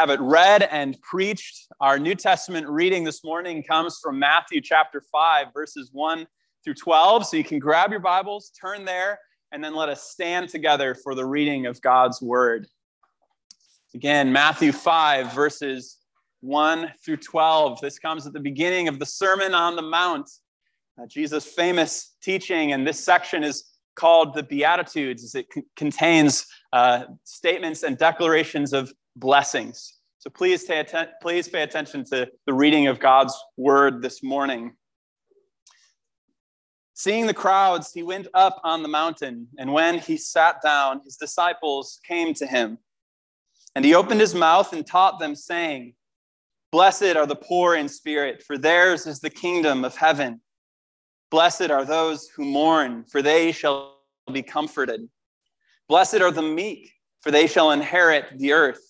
have it read and preached. Our New Testament reading this morning comes from Matthew chapter 5, verses 1 through 12. So you can grab your Bibles, turn there, and then let us stand together for the reading of God's word. Again, Matthew 5, verses 1 through 12. This comes at the beginning of the Sermon on the Mount, uh, Jesus' famous teaching, and this section is called the Beatitudes, as it c- contains uh, statements and declarations of blessings. So please pay, atten- please pay attention to the reading of God's word this morning. Seeing the crowds, he went up on the mountain, and when he sat down, his disciples came to him. And he opened his mouth and taught them, saying, Blessed are the poor in spirit, for theirs is the kingdom of heaven. Blessed are those who mourn, for they shall be comforted. Blessed are the meek, for they shall inherit the earth.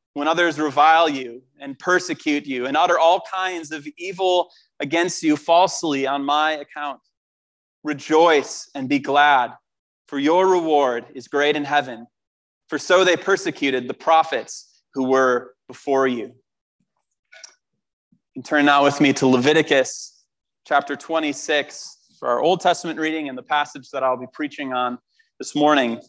when others revile you and persecute you and utter all kinds of evil against you falsely on my account. Rejoice and be glad, for your reward is great in heaven. For so they persecuted the prophets who were before you. And turn now with me to Leviticus chapter 26 for our Old Testament reading and the passage that I'll be preaching on this morning.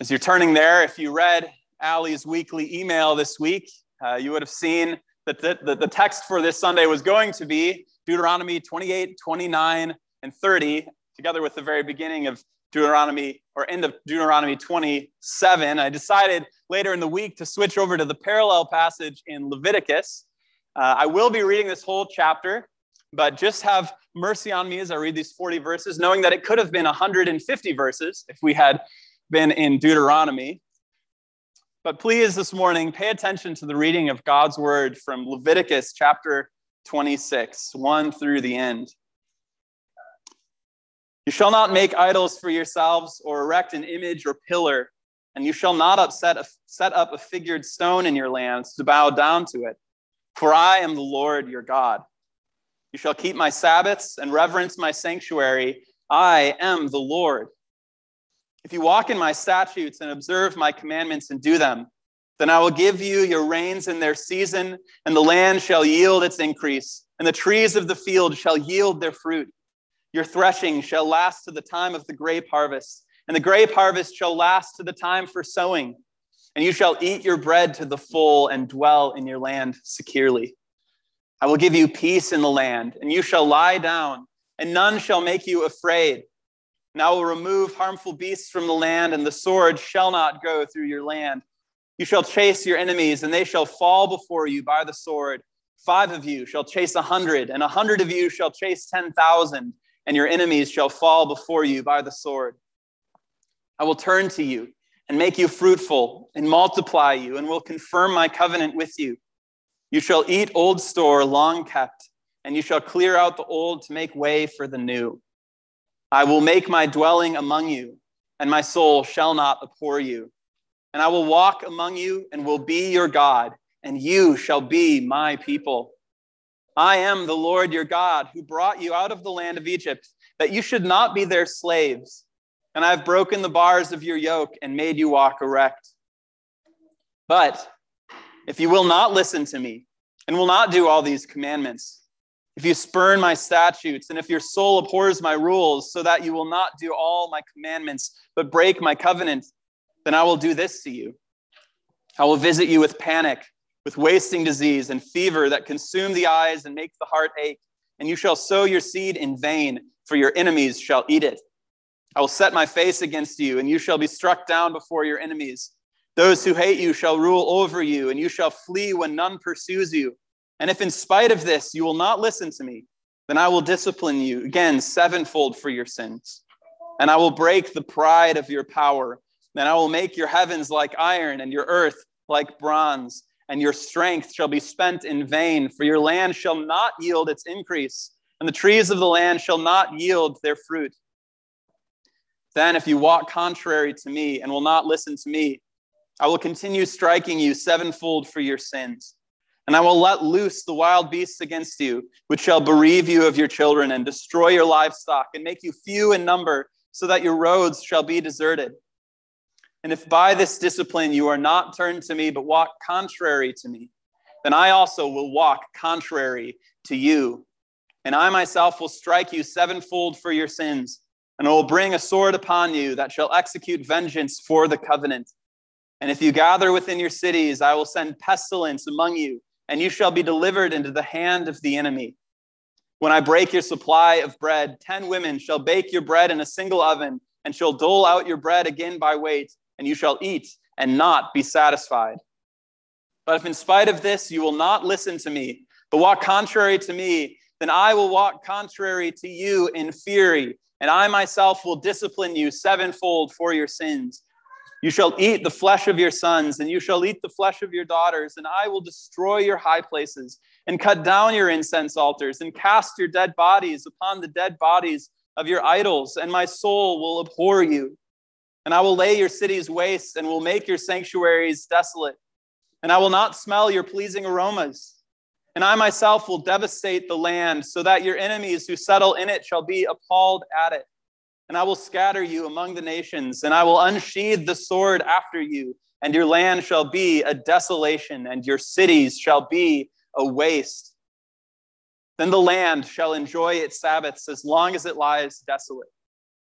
As you're turning there, if you read Allie's weekly email this week, uh, you would have seen that the, the, the text for this Sunday was going to be Deuteronomy 28, 29, and 30, together with the very beginning of Deuteronomy or end of Deuteronomy 27. I decided later in the week to switch over to the parallel passage in Leviticus. Uh, I will be reading this whole chapter, but just have mercy on me as I read these 40 verses, knowing that it could have been 150 verses if we had been in Deuteronomy. But please, this morning, pay attention to the reading of God's word from Leviticus chapter 26, 1 through the end. You shall not make idols for yourselves or erect an image or pillar, and you shall not upset a, set up a figured stone in your lands to bow down to it. For I am the Lord your God. You shall keep my Sabbaths and reverence my sanctuary. I am the Lord. If you walk in my statutes and observe my commandments and do them, then I will give you your rains in their season, and the land shall yield its increase, and the trees of the field shall yield their fruit. Your threshing shall last to the time of the grape harvest, and the grape harvest shall last to the time for sowing. And you shall eat your bread to the full and dwell in your land securely. I will give you peace in the land, and you shall lie down, and none shall make you afraid. And I will remove harmful beasts from the land, and the sword shall not go through your land. You shall chase your enemies, and they shall fall before you by the sword. Five of you shall chase a hundred, and a hundred of you shall chase ten thousand, and your enemies shall fall before you by the sword. I will turn to you and make you fruitful and multiply you, and will confirm my covenant with you. You shall eat old store long kept, and you shall clear out the old to make way for the new. I will make my dwelling among you, and my soul shall not abhor you. And I will walk among you and will be your God, and you shall be my people. I am the Lord your God, who brought you out of the land of Egypt, that you should not be their slaves. And I have broken the bars of your yoke and made you walk erect. But if you will not listen to me and will not do all these commandments, if you spurn my statutes, and if your soul abhors my rules, so that you will not do all my commandments, but break my covenant, then I will do this to you. I will visit you with panic, with wasting disease and fever that consume the eyes and make the heart ache, and you shall sow your seed in vain, for your enemies shall eat it. I will set my face against you, and you shall be struck down before your enemies. Those who hate you shall rule over you, and you shall flee when none pursues you. And if in spite of this you will not listen to me, then I will discipline you again sevenfold for your sins. And I will break the pride of your power. Then I will make your heavens like iron and your earth like bronze. and your strength shall be spent in vain, for your land shall not yield its increase, and the trees of the land shall not yield their fruit. Then, if you walk contrary to me and will not listen to me, I will continue striking you sevenfold for your sins. And I will let loose the wild beasts against you, which shall bereave you of your children and destroy your livestock and make you few in number, so that your roads shall be deserted. And if by this discipline you are not turned to me, but walk contrary to me, then I also will walk contrary to you. And I myself will strike you sevenfold for your sins, and I will bring a sword upon you that shall execute vengeance for the covenant. And if you gather within your cities, I will send pestilence among you, and you shall be delivered into the hand of the enemy. When I break your supply of bread, ten women shall bake your bread in a single oven, and shall dole out your bread again by weight and you shall eat and not be satisfied. But if in spite of this you will not listen to me, but walk contrary to me, then I will walk contrary to you in fury, and I myself will discipline you sevenfold for your sins. You shall eat the flesh of your sons, and you shall eat the flesh of your daughters, and I will destroy your high places, and cut down your incense altars, and cast your dead bodies upon the dead bodies of your idols, and my soul will abhor you. And I will lay your cities waste and will make your sanctuaries desolate. And I will not smell your pleasing aromas. And I myself will devastate the land so that your enemies who settle in it shall be appalled at it. And I will scatter you among the nations, and I will unsheathe the sword after you. And your land shall be a desolation, and your cities shall be a waste. Then the land shall enjoy its Sabbaths as long as it lies desolate.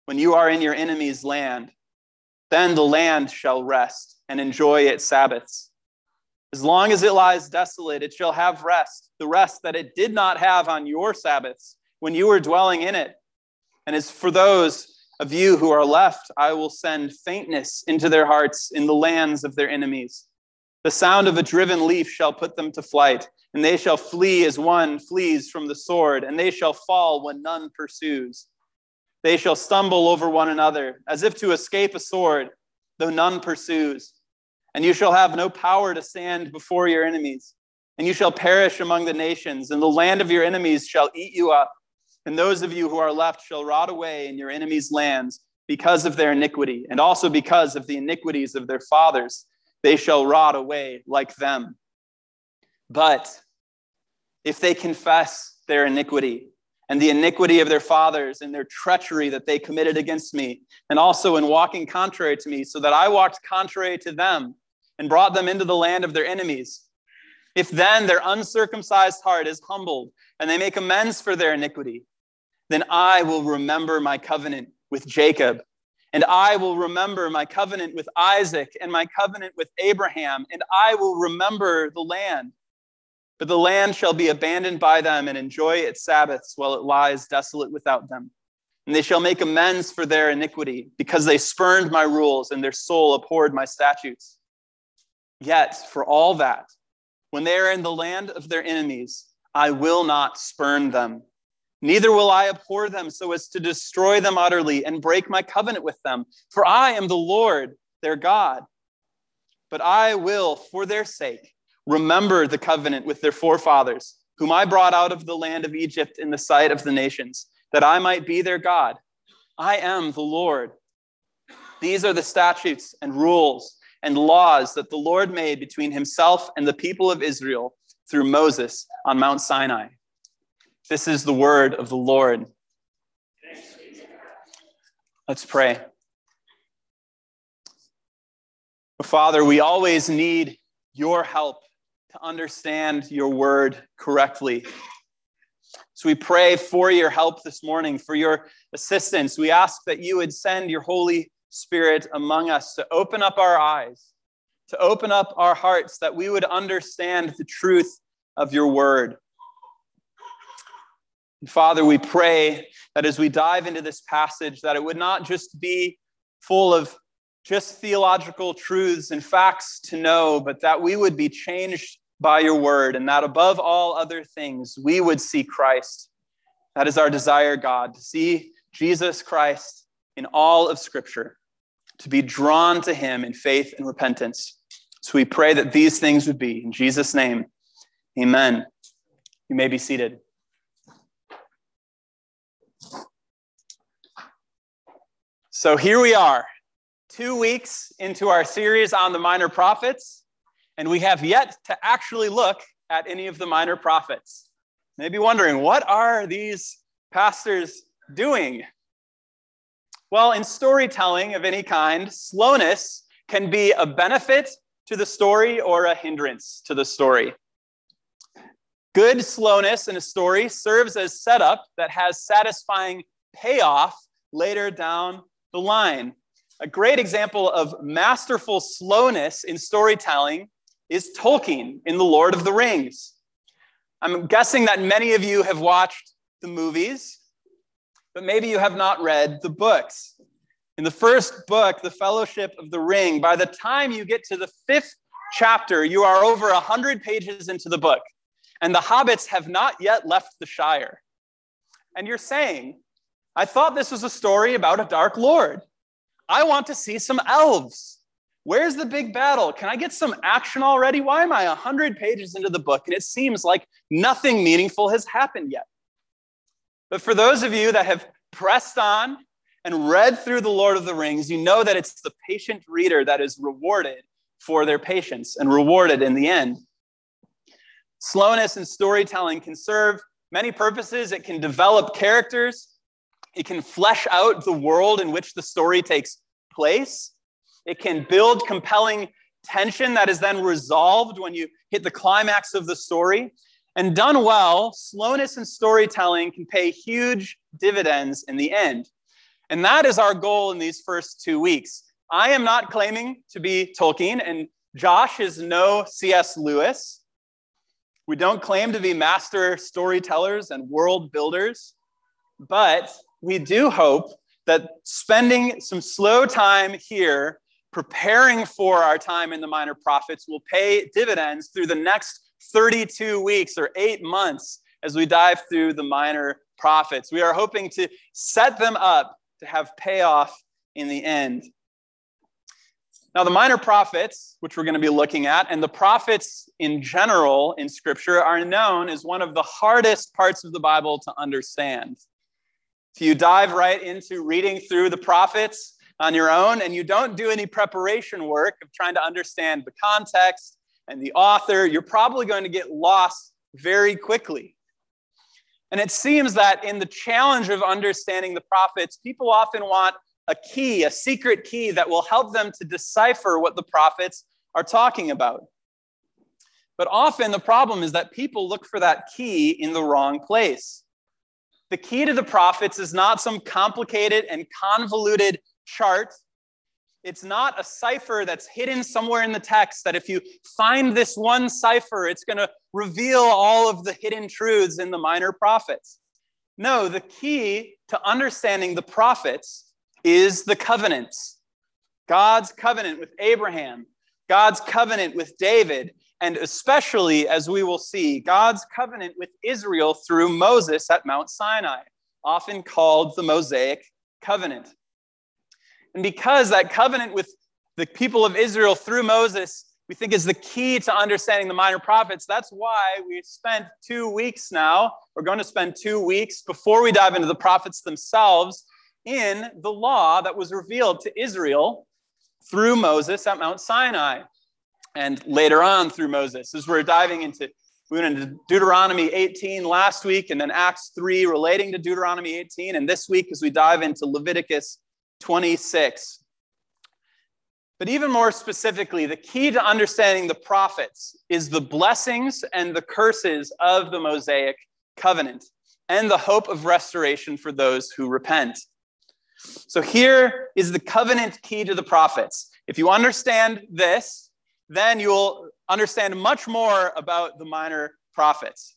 When you are in your enemy's land, then the land shall rest and enjoy its Sabbaths. As long as it lies desolate, it shall have rest, the rest that it did not have on your Sabbaths when you were dwelling in it. And as for those of you who are left, I will send faintness into their hearts in the lands of their enemies. The sound of a driven leaf shall put them to flight, and they shall flee as one flees from the sword, and they shall fall when none pursues. They shall stumble over one another, as if to escape a sword, though none pursues. And you shall have no power to stand before your enemies. And you shall perish among the nations, and the land of your enemies shall eat you up. And those of you who are left shall rot away in your enemies' lands because of their iniquity, and also because of the iniquities of their fathers. They shall rot away like them. But if they confess their iniquity, and the iniquity of their fathers and their treachery that they committed against me, and also in walking contrary to me, so that I walked contrary to them and brought them into the land of their enemies. If then their uncircumcised heart is humbled and they make amends for their iniquity, then I will remember my covenant with Jacob, and I will remember my covenant with Isaac and my covenant with Abraham, and I will remember the land but the land shall be abandoned by them and enjoy its Sabbaths while it lies desolate without them. And they shall make amends for their iniquity, because they spurned my rules and their soul abhorred my statutes. Yet, for all that, when they are in the land of their enemies, I will not spurn them. Neither will I abhor them so as to destroy them utterly and break my covenant with them. For I am the Lord, their God. But I will, for their sake, remember the covenant with their forefathers, whom I brought out of the land of Egypt in the sight of the nations, that I might be their God. I am the Lord. These are the statutes and rules and laws that the Lord made between himself and the people of Israel through Moses on Mount Sinai. This is the word of the Lord. Let's pray. Father, we always need your help to understand your word correctly. So we pray for your help this morning, for your assistance. We ask that you would send your Holy Spirit among us to open up our eyes, to open up our hearts, that we would understand the truth of your word. And Father, we pray that as we dive into this passage, that it would not just be full of just theological truths and facts to know, but that we would be changed by your word, and that above all other things, we would see Christ. That is our desire, God, to see Jesus Christ in all of Scripture, to be drawn to him in faith and repentance. So we pray that these things would be. In Jesus' name, amen. You may be seated. So here we are, two weeks into our series on the minor prophets, and we have yet to actually look at any of the minor prophets. Maybe wondering, what are these pastors doing? Well, in storytelling of any kind, slowness can be a benefit to the story or a hindrance to the story. Good slowness in a story serves as setup that has satisfying payoff later down the line. A great example of masterful slowness in storytelling is Tolkien in The Lord of the Rings. I'm guessing that many of you have watched the movies, but maybe you have not read the books. In the first book, The Fellowship of the Ring, by the time you get to the fifth chapter, you are over 100 pages into the book, and the hobbits have not yet left the Shire. And you're saying, I thought this was a story about a dark lord. I want to see some elves. Where's the big battle? Can I get some action already? Why am I 100 pages into the book and it seems like nothing meaningful has happened yet? But for those of you that have pressed on and read through The Lord of the Rings, you know that it's the patient reader that is rewarded for their patience and rewarded in the end. Slowness in storytelling can serve many purposes. It can develop characters, it can flesh out the world in which the story takes place. It can build compelling tension that is then resolved when you hit the climax of the story. And done well, slowness in storytelling can pay huge dividends in the end. And that is our goal in these first two weeks. I am not claiming to be Tolkien, and Josh is no C.S. Lewis. We don't claim to be master storytellers and world builders, but we do hope that spending some slow time here preparing for our time in the minor prophets will pay dividends through the next 32 weeks or eight months as we dive through the minor prophets. We are hoping to set them up to have payoff in the end. Now, the minor prophets, which we're going to be looking at, and the prophets in general in Scripture are known as one of the hardest parts of the Bible to understand. If you dive right into reading through the prophets on your own and you don't do any preparation work of trying to understand the context and the author, you're probably going to get lost very quickly. And it seems that in the challenge of understanding the prophets, people often want a key, a secret key that will help them to decipher what the prophets are talking about. But often the problem is that people look for that key in the wrong place. The key to the prophets is not some complicated and convoluted chart. It's not a cipher that's hidden somewhere in the text that if you find this one cipher, it's going to reveal all of the hidden truths in the minor prophets. No, the key to understanding the prophets is the covenants. God's covenant with Abraham, God's covenant with David, and especially, as we will see, God's covenant with Israel through Moses at Mount Sinai, often called the Mosaic covenant. And because that covenant with the people of Israel through Moses, we think is the key to understanding the minor prophets, that's why we spent two weeks now, we're going to spend two weeks before we dive into the prophets themselves in the law that was revealed to Israel through Moses at Mount Sinai and later on through Moses. As we're diving into, we went into Deuteronomy 18 last week and then Acts 3 relating to Deuteronomy 18. And this week, as we dive into Leviticus 26. But even more specifically, the key to understanding the prophets is the blessings and the curses of the Mosaic covenant and the hope of restoration for those who repent. So here is the covenant key to the prophets. If you understand this, then you'll understand much more about the minor prophets.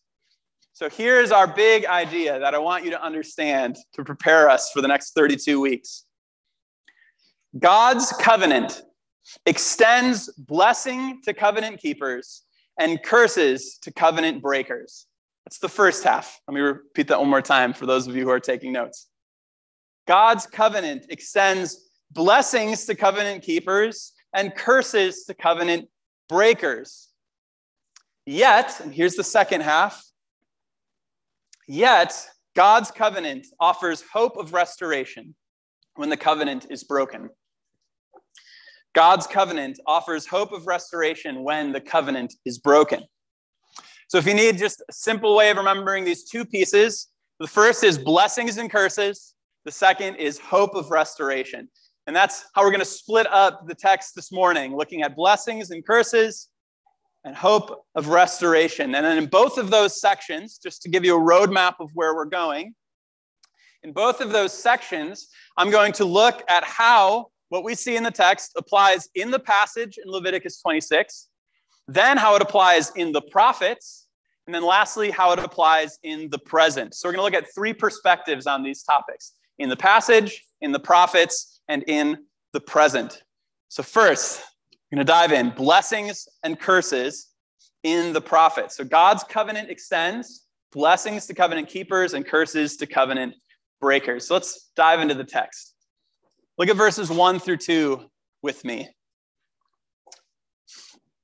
So here's our big idea that I want you to understand to prepare us for the next 32 weeks. God's covenant extends blessing to covenant keepers and curses to covenant breakers. That's the first half. Let me repeat that one more time for those of you who are taking notes. God's covenant extends blessings to covenant keepers and curses to covenant breakers. Yet, and here's the second half, yet God's covenant offers hope of restoration when the covenant is broken. God's covenant offers hope of restoration when the covenant is broken. So, if you need just a simple way of remembering these two pieces, the first is blessings and curses, the second is hope of restoration. And that's how we're going to split up the text this morning, looking at blessings and curses and hope of restoration. And then in both of those sections, just to give you a roadmap of where we're going, in both of those sections, I'm going to look at how what we see in the text applies in the passage in Leviticus 26, then how it applies in the prophets, and then lastly, how it applies in the present. So we're going to look at three perspectives on these topics in the passage, in the prophets, and in the present. So, first, we're going to dive in blessings and curses in the prophets. So, God's covenant extends blessings to covenant keepers and curses to covenant breakers. So, let's dive into the text. Look at verses 1 through 2 with me.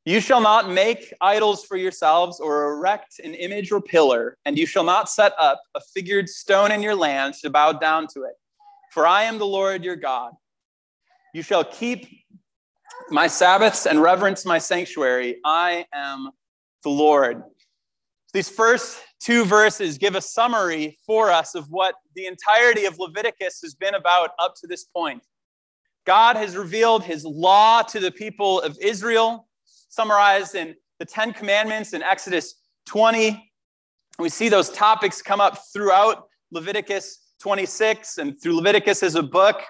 You shall not make idols for yourselves or erect an image or pillar, and you shall not set up a figured stone in your land to bow down to it. For I am the Lord your God. You shall keep my Sabbaths and reverence my sanctuary. I am the Lord. These first two verses give a summary for us of what the entirety of Leviticus has been about up to this point. God has revealed his law to the people of Israel summarized in the Ten Commandments in Exodus 20. We see those topics come up throughout Leviticus 26 and through Leviticus as a book.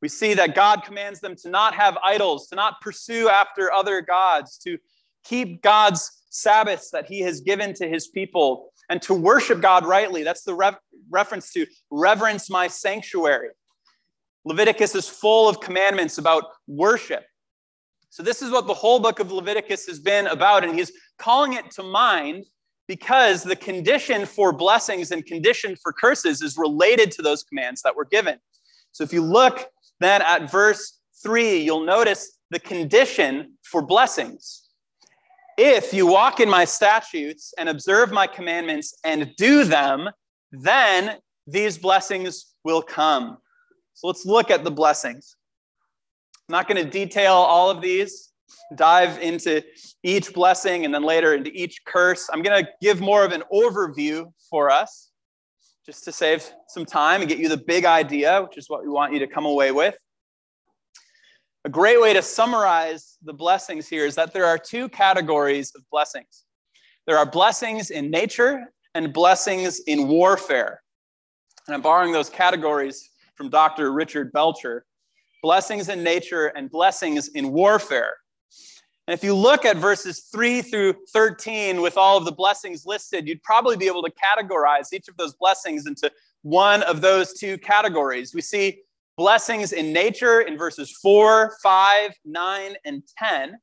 We see that God commands them to not have idols, to not pursue after other gods, to keep God's Sabbaths that he has given to his people, and to worship God rightly. That's the re- reference to reverence my sanctuary. Leviticus is full of commandments about worship. So, this is what the whole book of Leviticus has been about, and he's calling it to mind because the condition for blessings and condition for curses is related to those commands that were given. So, if you look then at verse 3, you'll notice the condition for blessings. If you walk in my statutes and observe my commandments and do them, then these blessings will come. So let's look at the blessings. I'm not going to detail all of these, dive into each blessing and then later into each curse. I'm going to give more of an overview for us just to save some time and get you the big idea, which is what we want you to come away with. A great way to summarize the blessings here is that there are two categories of blessings there are blessings in nature and blessings in warfare. And I'm borrowing those categories from Dr. Richard Belcher blessings in nature, and blessings in warfare. And if you look at verses 3 through 13 with all of the blessings listed, you'd probably be able to categorize each of those blessings into one of those two categories. We see blessings in nature in verses 4, 5, 9, and 10.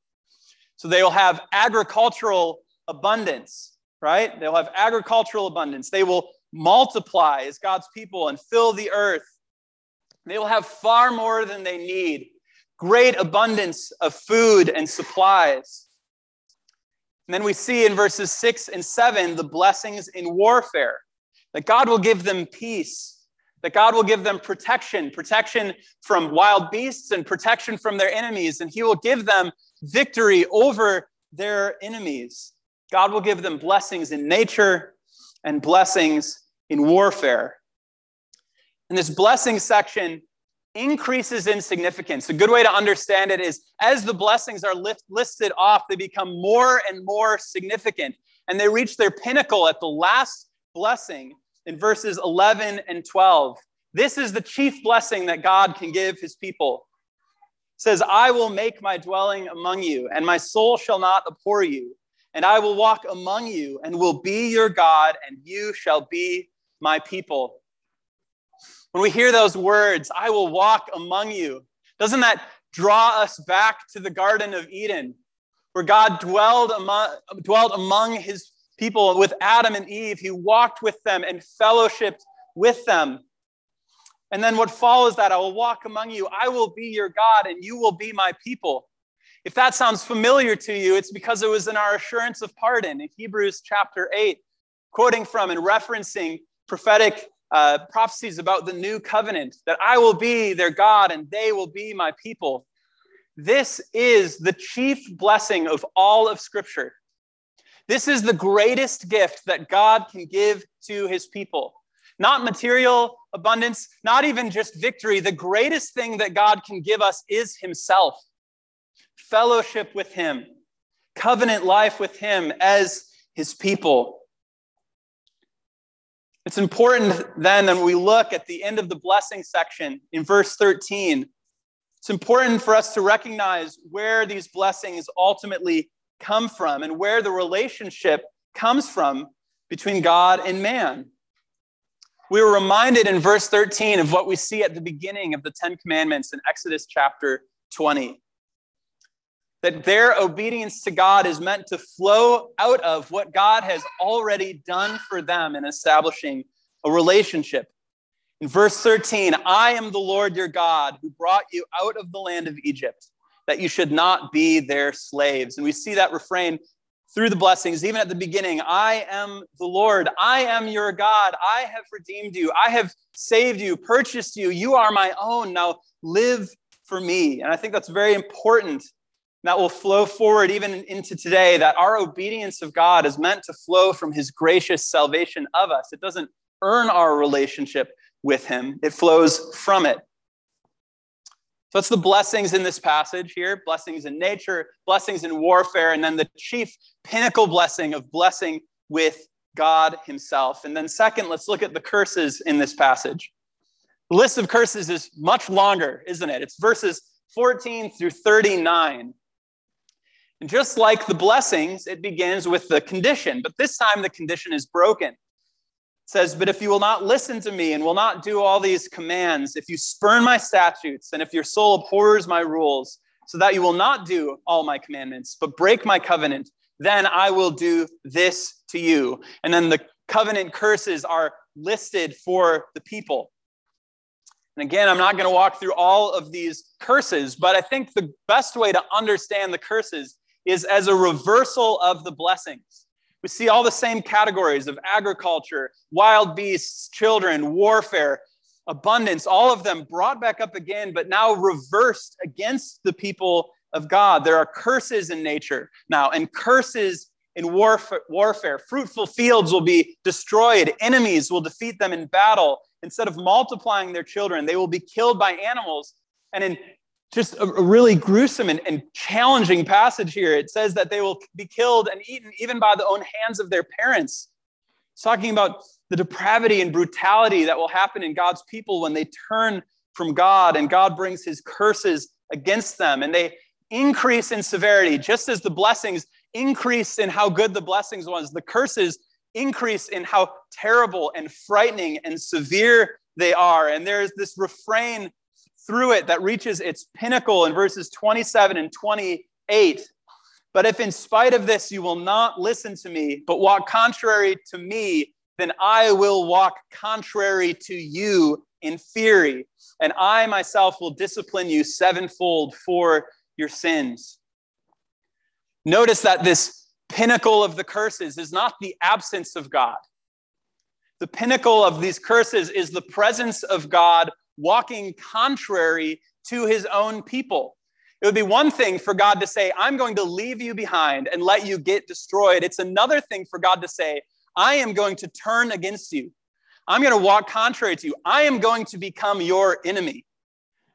So they will have agricultural abundance, right? They'll have agricultural abundance. They will multiply as God's people and fill the earth they will have far more than they need, great abundance of food and supplies. And then we see in verses six and seven the blessings in warfare that God will give them peace, that God will give them protection, protection from wild beasts and protection from their enemies, and He will give them victory over their enemies. God will give them blessings in nature and blessings in warfare. And this blessing section increases in significance. A good way to understand it is as the blessings are lift, listed off, they become more and more significant. And they reach their pinnacle at the last blessing in verses 11 and 12. This is the chief blessing that God can give his people. It says, I will make my dwelling among you, and my soul shall not abhor you. And I will walk among you, and will be your God, and you shall be my people. When we hear those words, I will walk among you, doesn't that draw us back to the Garden of Eden, where God dwelled among, among his people with Adam and Eve? He walked with them and fellowshipped with them. And then what follows that, I will walk among you, I will be your God, and you will be my people. If that sounds familiar to you, it's because it was in our assurance of pardon in Hebrews chapter 8, quoting from and referencing prophetic uh, prophecies about the new covenant that I will be their God and they will be my people. This is the chief blessing of all of Scripture. This is the greatest gift that God can give to his people. Not material abundance, not even just victory. The greatest thing that God can give us is himself fellowship with him, covenant life with him as his people. It's important then when we look at the end of the blessing section in verse 13, it's important for us to recognize where these blessings ultimately come from and where the relationship comes from between God and man. We were reminded in verse 13 of what we see at the beginning of the Ten Commandments in Exodus chapter 20. That their obedience to God is meant to flow out of what God has already done for them in establishing a relationship. In verse 13, I am the Lord your God who brought you out of the land of Egypt that you should not be their slaves. And we see that refrain through the blessings, even at the beginning I am the Lord, I am your God, I have redeemed you, I have saved you, purchased you, you are my own. Now live for me. And I think that's very important. That will flow forward even into today, that our obedience of God is meant to flow from his gracious salvation of us. It doesn't earn our relationship with him, it flows from it. So it's the blessings in this passage here blessings in nature, blessings in warfare, and then the chief pinnacle blessing of blessing with God Himself. And then, second, let's look at the curses in this passage. The list of curses is much longer, isn't it? It's verses 14 through 39. And just like the blessings, it begins with the condition, but this time the condition is broken It says, But if you will not listen to me and will not do all these commands, if you spurn my statutes, and if your soul abhors my rules, so that you will not do all my commandments, but break my covenant, then I will do this to you. And then the covenant curses are listed for the people. And again, I'm not going to walk through all of these curses, but I think the best way to understand the curses is as a reversal of the blessings. We see all the same categories of agriculture, wild beasts, children, warfare, abundance, all of them brought back up again, but now reversed against the people of God. There are curses in nature now, and curses in warfare, warfare. Fruitful fields will be destroyed, enemies will defeat them in battle. Instead of multiplying their children, they will be killed by animals. And in just a, really gruesome and, and challenging passage here. It says that they will be killed and eaten even by the own hands of their parents. It's talking about the depravity and brutality that will happen in God's people when they turn from God and God brings his curses against them and they increase in severity just as the blessings increase in how good the blessings was the curses increase in how terrible and frightening and severe they are and there's this refrain through it that reaches its pinnacle in verses 27 and 28. But if in spite of this you will not listen to me, but walk contrary to me, then I will walk contrary to you in fury, and I myself will discipline you sevenfold for your sins. Notice that this pinnacle of the curses is not the absence of God. The pinnacle of these curses is the presence of God walking contrary to his own people. It would be one thing for God to say, I'm going to leave you behind and let you get destroyed. It's another thing for God to say, I am going to turn against you. I'm going to walk contrary to you. I am going to become your enemy.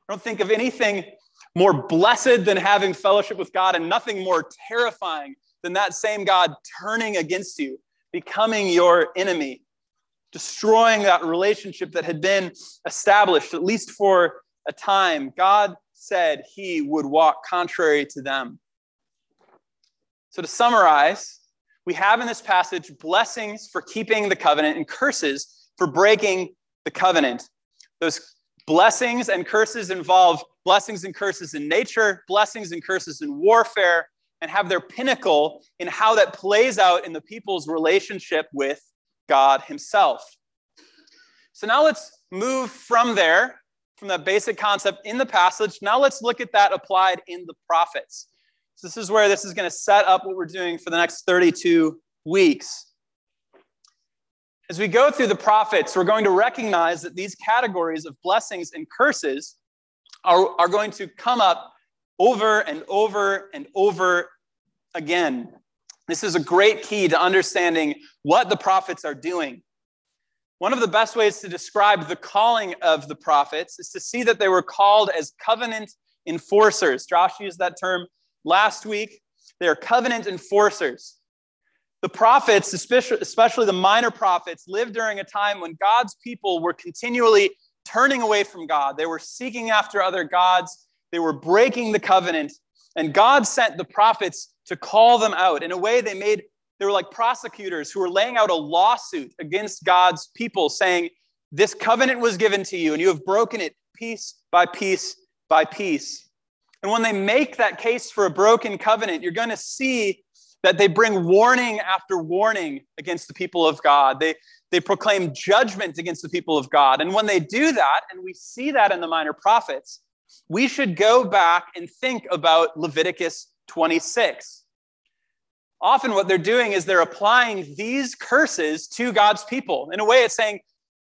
I don't think of anything more blessed than having fellowship with God and nothing more terrifying than that same God turning against you, becoming your enemy destroying that relationship that had been established, at least for a time. God said he would walk contrary to them. So, to summarize, we have in this passage blessings for keeping the covenant and curses for breaking the covenant. Those blessings and curses involve blessings and curses in nature, blessings and curses in warfare, and have their pinnacle in how that plays out in the people's relationship with God Himself. So now let's move from there, from that basic concept in the passage. Now let's look at that applied in the prophets. So this is where this is going to set up what we're doing for the next 32 weeks. As we go through the prophets, we're going to recognize that these categories of blessings and curses are, are going to come up over and over and over again. This is a great key to understanding what the prophets are doing. One of the best ways to describe the calling of the prophets is to see that they were called as covenant enforcers. Josh used that term last week. They are covenant enforcers. The prophets, especially the minor prophets, lived during a time when God's people were continually turning away from God. They were seeking after other gods, they were breaking the covenant. And God sent the prophets to call them out. In a way, they made they were like prosecutors who were laying out a lawsuit against God's people, saying, This covenant was given to you, and you have broken it piece by piece by piece. And when they make that case for a broken covenant, you're going to see that they bring warning after warning against the people of God. They, they proclaim judgment against the people of God. And when they do that, and we see that in the minor prophets, we should go back and think about Leviticus 26 often what they're doing is they're applying these curses to God's people. In a way, it's saying,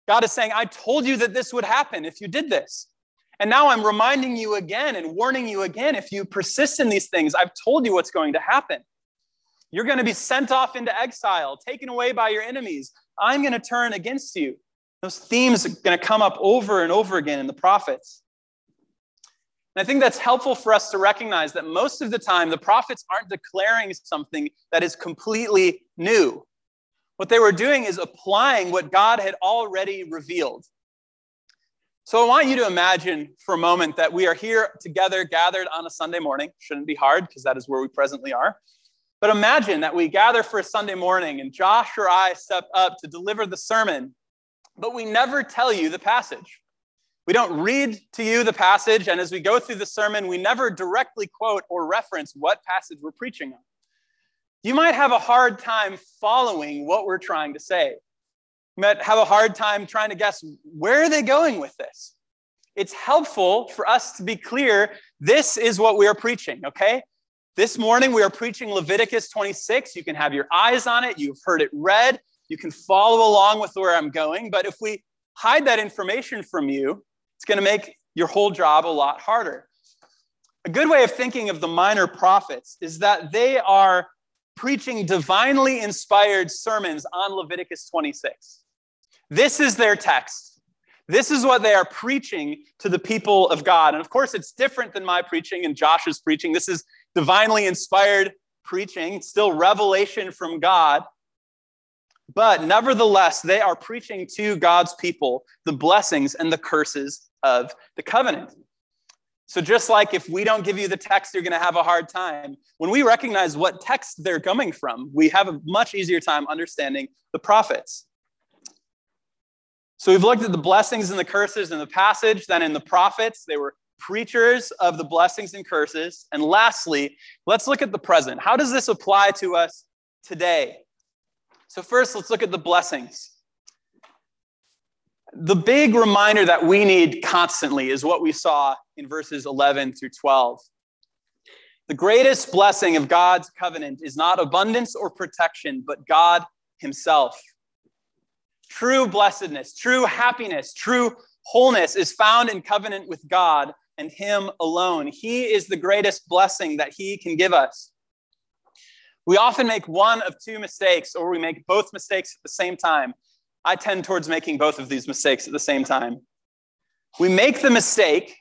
God is saying, I told you that this would happen if you did this. And now I'm reminding you again and warning you again if you persist in these things, I've told you what's going to happen. You're going to be sent off into exile, taken away by your enemies. I'm going to turn against you. Those themes are going to come up over and over again in the prophets. And I think that's helpful for us to recognize that most of the time, the prophets aren't declaring something that is completely new. What they were doing is applying what God had already revealed. So I want you to imagine for a moment that we are here together, gathered on a Sunday morning. Shouldn't be hard because that is where we presently are. But imagine that we gather for a Sunday morning and Josh or I step up to deliver the sermon, but we never tell you the passage. We don't read to you the passage, and as we go through the sermon, we never directly quote or reference what passage we're preaching on. You might have a hard time following what we're trying to say. You might have a hard time trying to guess where are they going with this. It's helpful for us to be clear this is what we are preaching, okay? This morning we are preaching Leviticus 26. You can have your eyes on it, you've heard it read, you can follow along with where I'm going. But if we hide that information from you, it's going to make your whole job a lot harder. A good way of thinking of the minor prophets is that they are preaching divinely inspired sermons on Leviticus 26. This is their text. This is what they are preaching to the people of God. And of course, it's different than my preaching and Josh's preaching. This is divinely inspired preaching, still revelation from God. But nevertheless, they are preaching to God's people the blessings and the curses of the covenant. So, just like if we don't give you the text, you're going to have a hard time. When we recognize what text they're coming from, we have a much easier time understanding the prophets. So, we've looked at the blessings and the curses in the passage, then in the prophets, they were preachers of the blessings and curses. And lastly, let's look at the present. How does this apply to us today? So, first, let's look at the blessings. The big reminder that we need constantly is what we saw in verses 11 through 12. The greatest blessing of God's covenant is not abundance or protection, but God Himself. True blessedness, true happiness, true wholeness is found in covenant with God and Him alone. He is the greatest blessing that He can give us. We often make one of two mistakes, or we make both mistakes at the same time. I tend towards making both of these mistakes at the same time. We make the mistake,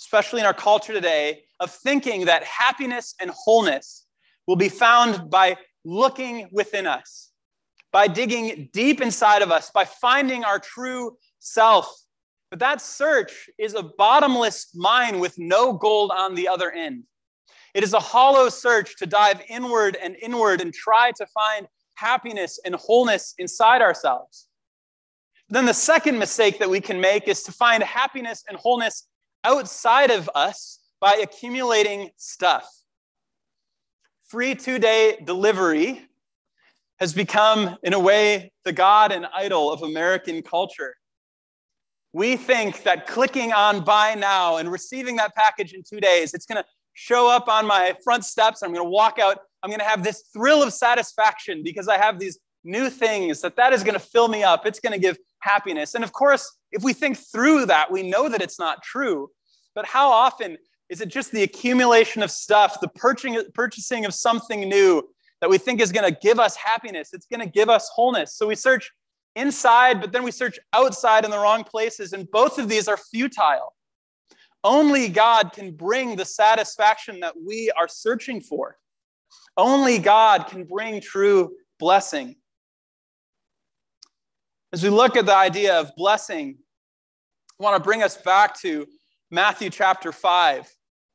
especially in our culture today, of thinking that happiness and wholeness will be found by looking within us, by digging deep inside of us, by finding our true self. But that search is a bottomless mine with no gold on the other end. It is a hollow search to dive inward and inward and try to find happiness and wholeness inside ourselves. Then the second mistake that we can make is to find happiness and wholeness outside of us by accumulating stuff. Free two day delivery has become, in a way, the God and idol of American culture. We think that clicking on buy now and receiving that package in two days, it's going to show up on my front steps. I'm going to walk out. I'm going to have this thrill of satisfaction because I have these new things that that is going to fill me up. It's going to give happiness. And of course, if we think through that, we know that it's not true. But how often is it just the accumulation of stuff, the purchasing of something new that we think is going to give us happiness? It's going to give us wholeness. So we search inside, but then we search outside in the wrong places. And both of these are futile. Only God can bring the satisfaction that we are searching for. Only God can bring true blessing. As we look at the idea of blessing, I want to bring us back to Matthew chapter 5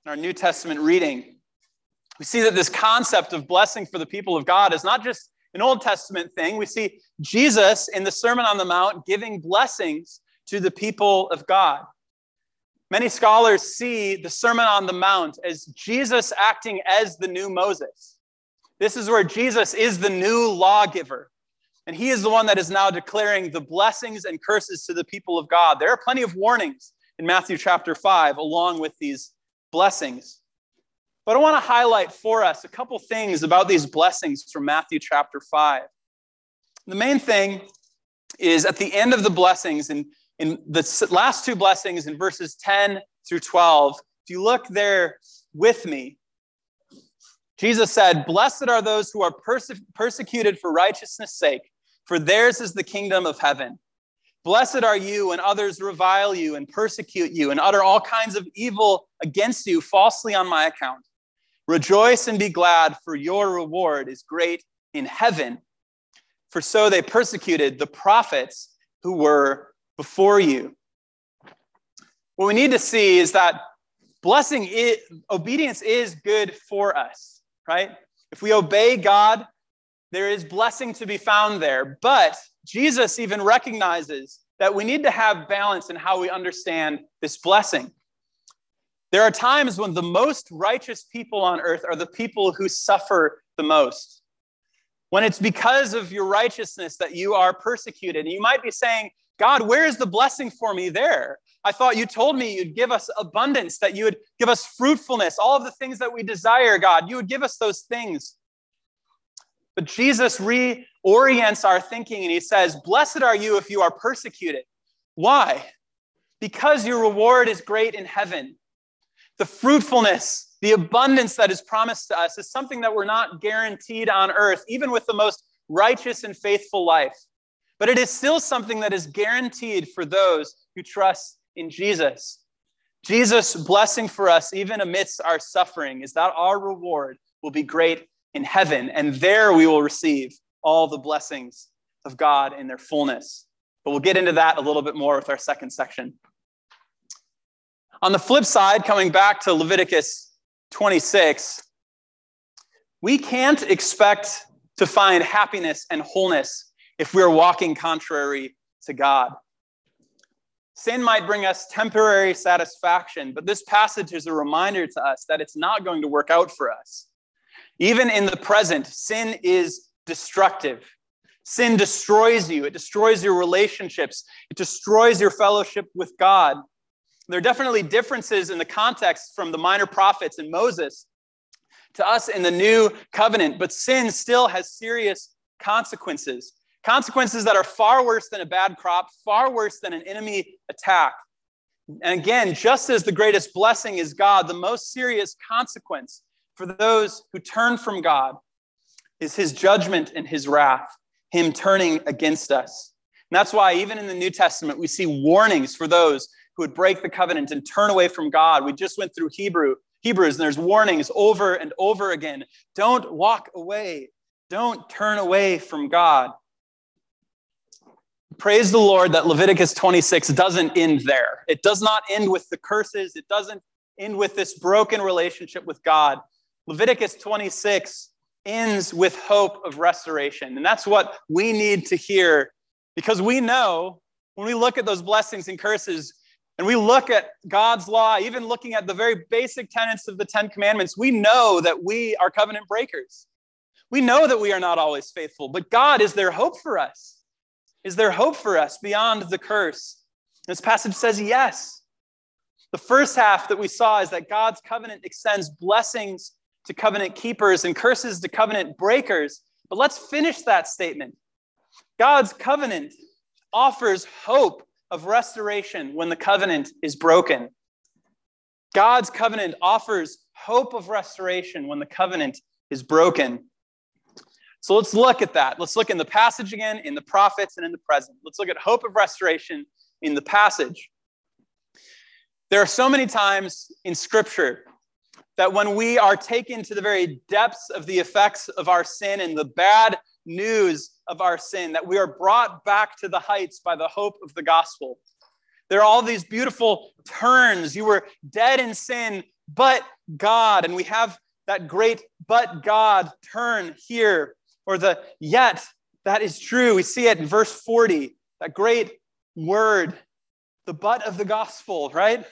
in our New Testament reading. We see that this concept of blessing for the people of God is not just an Old Testament thing. We see Jesus in the Sermon on the Mount giving blessings to the people of God. Many scholars see the Sermon on the Mount as Jesus acting as the new Moses. This is where Jesus is the new lawgiver. And he is the one that is now declaring the blessings and curses to the people of God. There are plenty of warnings in Matthew chapter 5 along with these blessings. But I want to highlight for us a couple things about these blessings from Matthew chapter 5. The main thing is at the end of the blessings, in, in the last two blessings in verses 10 through 12, if you look there with me, Jesus said, Blessed are those who are perse- persecuted for righteousness' sake, for theirs is the kingdom of heaven. Blessed are you when others revile you and persecute you and utter all kinds of evil against you falsely on my account. Rejoice and be glad, for your reward is great in heaven. For so they persecuted the prophets who were before you. What we need to see is that blessing, is, obedience is good for us right? If we obey God, there is blessing to be found there. But Jesus even recognizes that we need to have balance in how we understand this blessing. There are times when the most righteous people on earth are the people who suffer the most. When it's because of your righteousness that you are persecuted. And you might be saying, God, where is the blessing for me there? I thought you told me you'd give us abundance, that you would give us fruitfulness, all of the things that we desire, God. You would give us those things. But Jesus reorients our thinking and he says, Blessed are you if you are persecuted. Why? Because your reward is great in heaven. The fruitfulness, the abundance that is promised to us is something that we're not guaranteed on earth, even with the most righteous and faithful life. But it is still something that is guaranteed for those who trust in Jesus. Jesus' blessing for us, even amidst our suffering, is that our reward will be great in heaven, and there we will receive all the blessings of God in their fullness. But we'll get into that a little bit more with our second section. On the flip side, coming back to Leviticus 26, we can't expect to find happiness and wholeness if we're walking contrary to God. Sin might bring us temporary satisfaction, but this passage is a reminder to us that it's not going to work out for us. Even in the present, sin is destructive. Sin destroys you, it destroys your relationships, it destroys your fellowship with God. There are definitely differences in the context from the minor prophets and Moses to us in the new covenant, but sin still has serious consequences. Consequences that are far worse than a bad crop, far worse than an enemy attack. And again, just as the greatest blessing is God, the most serious consequence for those who turn from God is his judgment and his wrath, him turning against us. And that's why, even in the New Testament, we see warnings for those who would break the covenant and turn away from God. We just went through Hebrew, Hebrews, and there's warnings over and over again. Don't walk away. Don't turn away from God. Praise the Lord that Leviticus 26 doesn't end there. It does not end with the curses, it doesn't end with this broken relationship with God. Leviticus 26 ends with hope of restoration. And that's what we need to hear because we know when we look at those blessings and curses and we look at God's law, even looking at the very basic tenets of the Ten Commandments, we know that we are covenant breakers. We know that we are not always faithful, but God is there hope for us. Is there hope for us beyond the curse? This passage says yes. The first half that we saw is that God's covenant extends blessings to covenant keepers and curses to covenant breakers. But let's finish that statement. God's covenant offers hope of restoration when the covenant is broken. God's covenant offers hope of restoration when the covenant is broken. So let's look at that. Let's look in the passage again, in the prophets, and in the present. Let's look at hope of restoration in the passage. There are so many times in Scripture that when we are taken to the very depths of the effects of our sin and the bad news of our sin, that we are brought back to the heights by the hope of the gospel. There are all these beautiful turns. You were dead in sin, but God. And we have that great but God turn here, or the yet that is true. We see it in verse 40, that great word, the but of the gospel, right?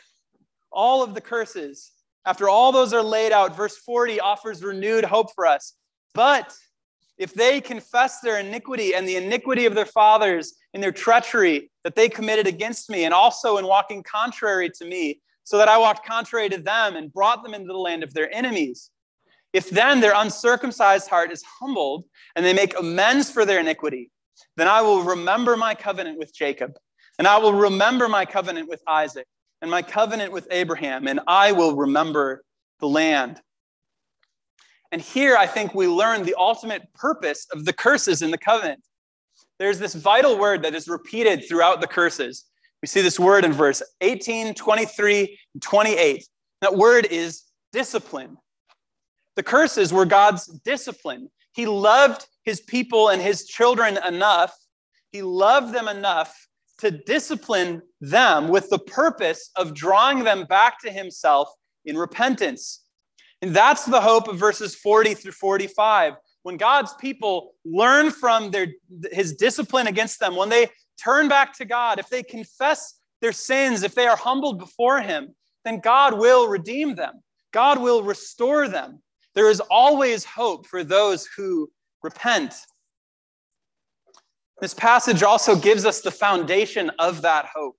All of the curses. After all those are laid out, verse 40 offers renewed hope for us. But if they confess their iniquity and the iniquity of their fathers in their treachery that they committed against me, and also in walking contrary to me, so that I walked contrary to them and brought them into the land of their enemies. If then their uncircumcised heart is humbled and they make amends for their iniquity, then I will remember my covenant with Jacob, and I will remember my covenant with Isaac, and my covenant with Abraham, and I will remember the land. And here I think we learn the ultimate purpose of the curses in the covenant. There's this vital word that is repeated throughout the curses. We see this word in verse 18, 23, and 28. That word is discipline. The curses were God's discipline. He loved his people and his children enough, he loved them enough to discipline them with the purpose of drawing them back to himself in repentance. And that's the hope of verses 40 through 45. When God's people learn from their, his discipline against them, when they turn back to God, if they confess their sins, if they are humbled before him, then God will redeem them. God will restore them. There is always hope for those who repent. This passage also gives us the foundation of that hope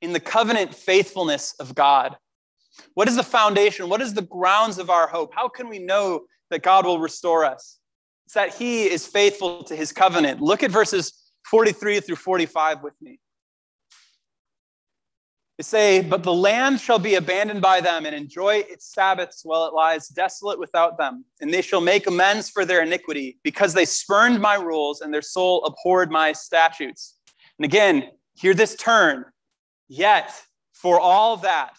in the covenant faithfulness of God. What is the foundation? What is the grounds of our hope? How can we know that God will restore us? It's that He is faithful to His covenant. Look at verses 43 through 45 with me. Say, But the land shall be abandoned by them and enjoy its Sabbaths while it lies desolate without them. And they shall make amends for their iniquity because they spurned my rules and their soul abhorred my statutes. And again, hear this turn. Yet, for all that,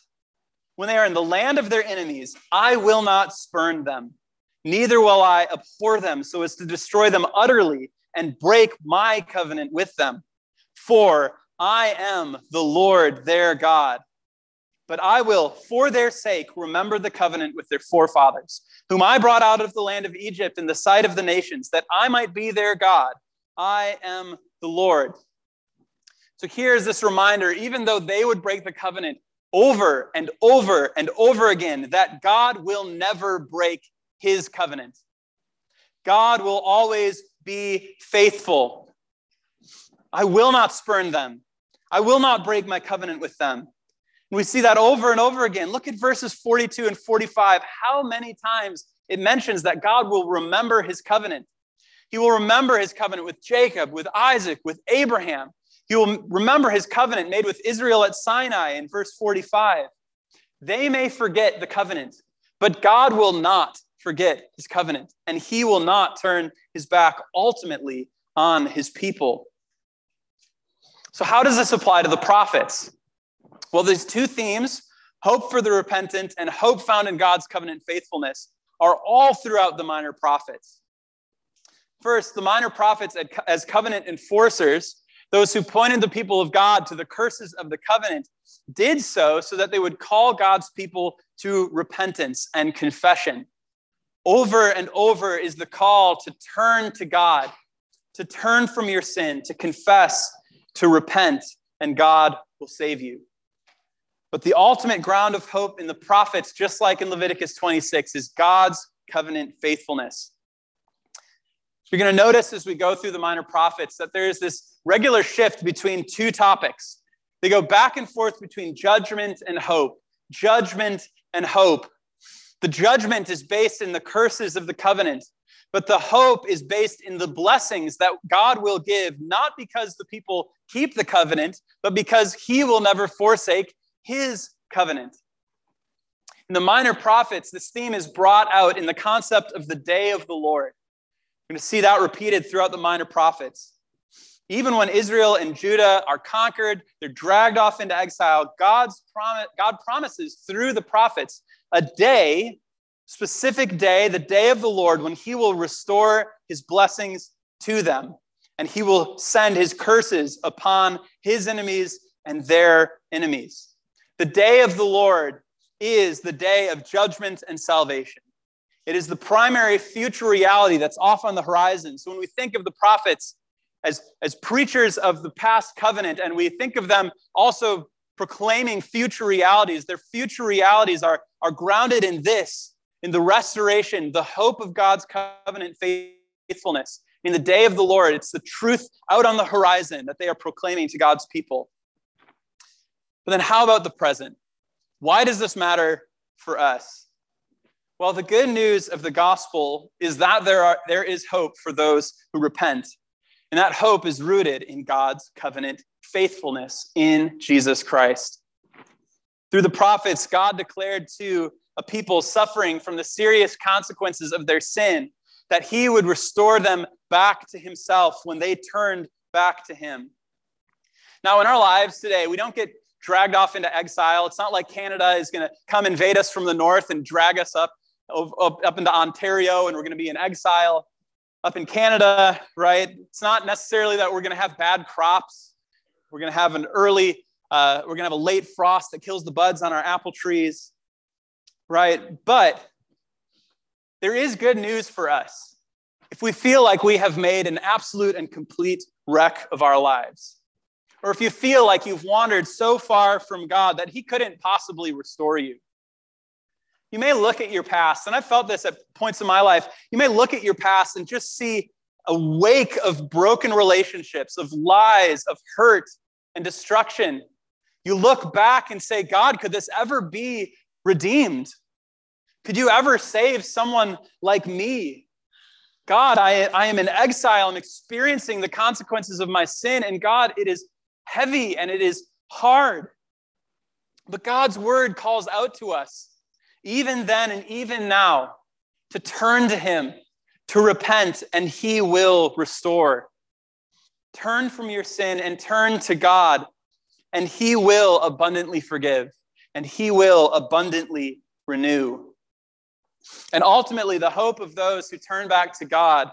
when they are in the land of their enemies, I will not spurn them, neither will I abhor them so as to destroy them utterly and break my covenant with them. For I am the Lord their God. But I will, for their sake, remember the covenant with their forefathers, whom I brought out of the land of Egypt in the sight of the nations, that I might be their God. I am the Lord. So here's this reminder even though they would break the covenant, over and over and over again that God will never break his covenant. God will always be faithful. I will not spurn them. I will not break my covenant with them. And we see that over and over again. Look at verses 42 and 45. How many times it mentions that God will remember his covenant. He will remember his covenant with Jacob, with Isaac, with Abraham. He will remember his covenant made with Israel at Sinai in verse 45. They may forget the covenant, but God will not forget his covenant, and he will not turn his back ultimately on his people. So, how does this apply to the prophets? Well, these two themes, hope for the repentant and hope found in God's covenant faithfulness, are all throughout the minor prophets. First, the minor prophets as covenant enforcers those who pointed the people of God to the curses of the covenant did so so that they would call God's people to repentance and confession. Over and over is the call to turn to God, to turn from your sin, to confess, to repent, and God will save you. But the ultimate ground of hope in the prophets, just like in Leviticus 26, is God's covenant faithfulness. You're going to notice as we go through the minor prophets that there is this regular shift between two topics. They go back and forth between judgment and hope, judgment and hope. The judgment is based in the curses of the covenant, but the hope is based in the blessings that God will give, not because the people keep the covenant, but because he will never forsake his covenant. In the minor prophets, this theme is brought out in the concept of the day of the Lord. We're going to see that repeated throughout the minor prophets. Even when Israel and Judah are conquered, they're dragged off into exile, God's promise, God promises through the prophets a day specific day, the day of the Lord, when he will restore his blessings to them and he will send his curses upon his enemies and their enemies. The day of the Lord is the day of judgment and salvation. It is the primary future reality that's off on the horizon. So when we think of the prophets as, as preachers of the past covenant, and we think of them also proclaiming future realities, their future realities are, are grounded in this in the restoration, the hope of God's covenant faithfulness. In the day of the Lord, it's the truth out on the horizon that they are proclaiming to God's people. But then, how about the present? Why does this matter for us? Well, the good news of the gospel is that there, are, there is hope for those who repent. And that hope is rooted in God's covenant faithfulness in Jesus Christ. Through the prophets, God declared to a people suffering from the serious consequences of their sin, that he would restore them back to himself when they turned back to him. Now, in our lives today, we don't get dragged off into exile. It's not like Canada is going to come invade us from the north and drag us up, up, up into Ontario and we're going to be in exile. Up in Canada, right? It's not necessarily that we're going to have bad crops. We're going to have an early, uh, we're going to have a late frost that kills the buds on our apple trees right? But there is good news for us. If we feel like we have made an absolute and complete wreck of our lives, or if you feel like you've wandered so far from God that He couldn't possibly restore you, you may look at your past, and I've felt this at points in my life. You may look at your past and just see a wake of broken relationships, of lies, of hurt and destruction. You look back and say, God, could this ever be redeemed? Could you ever save someone like me? God, I, I am in exile. I'm experiencing the consequences of my sin. And God, it is heavy and it is hard. But God's word calls out to us, even then and even now, to turn to Him, to repent, and He will restore. Turn from your sin and turn to God, and He will abundantly forgive, and He will abundantly renew. And ultimately, the hope of those who turn back to God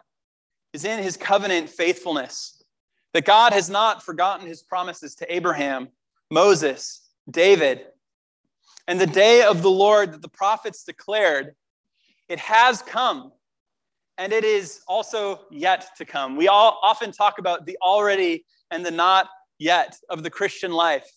is in his covenant faithfulness. That God has not forgotten his promises to Abraham, Moses, David. And the day of the Lord that the prophets declared, it has come and it is also yet to come. We all often talk about the already and the not yet of the Christian life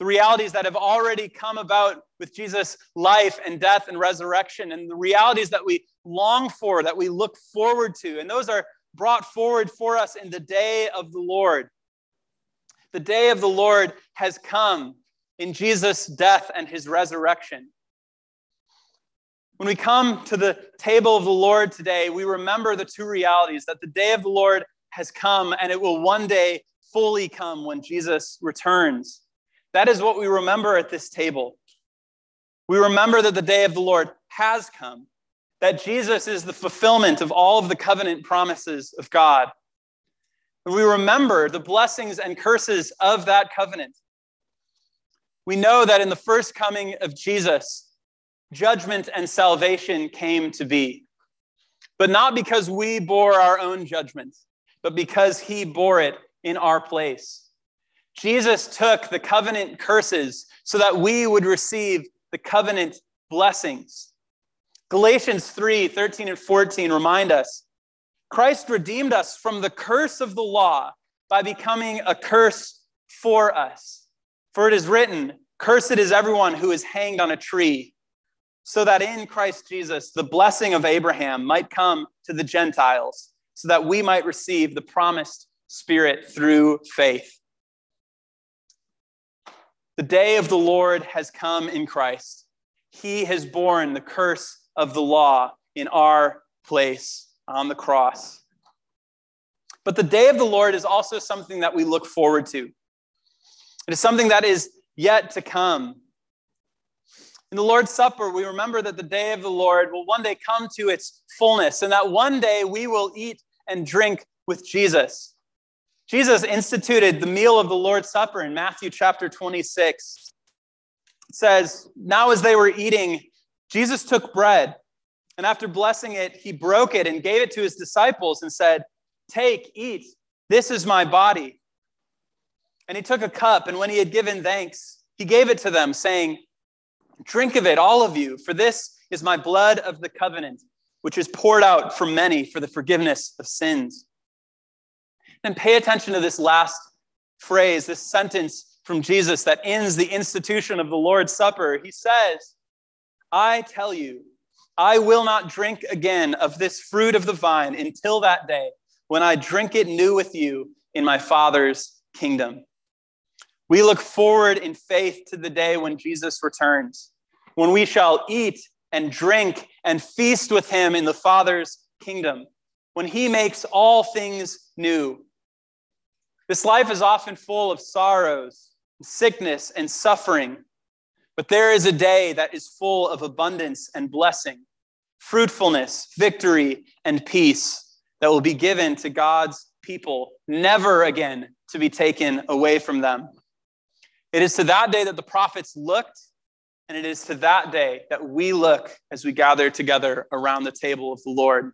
the realities that have already come about with Jesus' life and death and resurrection, and the realities that we long for, that we look forward to. And those are brought forward for us in the day of the Lord. The day of the Lord has come in Jesus' death and his resurrection. When we come to the table of the Lord today, we remember the two realities that the day of the Lord has come and it will one day fully come when Jesus returns. That is what we remember at this table. We remember that the day of the Lord has come, that Jesus is the fulfillment of all of the covenant promises of God. We remember the blessings and curses of that covenant. We know that in the first coming of Jesus, judgment and salvation came to be. But not because we bore our own judgment, but because he bore it in our place. Jesus took the covenant curses so that we would receive the covenant blessings. Galatians 3 13 and 14 remind us Christ redeemed us from the curse of the law by becoming a curse for us. For it is written, Cursed is everyone who is hanged on a tree, so that in Christ Jesus the blessing of Abraham might come to the Gentiles, so that we might receive the promised Spirit through faith. The day of the Lord has come in Christ. He has borne the curse of the law in our place on the cross. But the day of the Lord is also something that we look forward to. It is something that is yet to come. In the Lord's Supper, we remember that the day of the Lord will one day come to its fullness, and that one day we will eat and drink with Jesus. Jesus instituted the meal of the Lord's Supper in Matthew chapter 26. It says, Now as they were eating, Jesus took bread, and after blessing it, he broke it and gave it to his disciples and said, Take, eat, this is my body. And he took a cup, and when he had given thanks, he gave it to them, saying, Drink of it, all of you, for this is my blood of the covenant, which is poured out for many for the forgiveness of sins. And pay attention to this last phrase, this sentence from Jesus that ends the institution of the Lord's Supper. He says, I tell you, I will not drink again of this fruit of the vine until that day when I drink it new with you in my Father's kingdom. We look forward in faith to the day when Jesus returns, when we shall eat and drink and feast with him in the Father's kingdom, when he makes all things new. This life is often full of sorrows, sickness, and suffering, but there is a day that is full of abundance and blessing, fruitfulness, victory, and peace that will be given to God's people, never again to be taken away from them. It is to that day that the prophets looked, and it is to that day that we look as we gather together around the table of the Lord.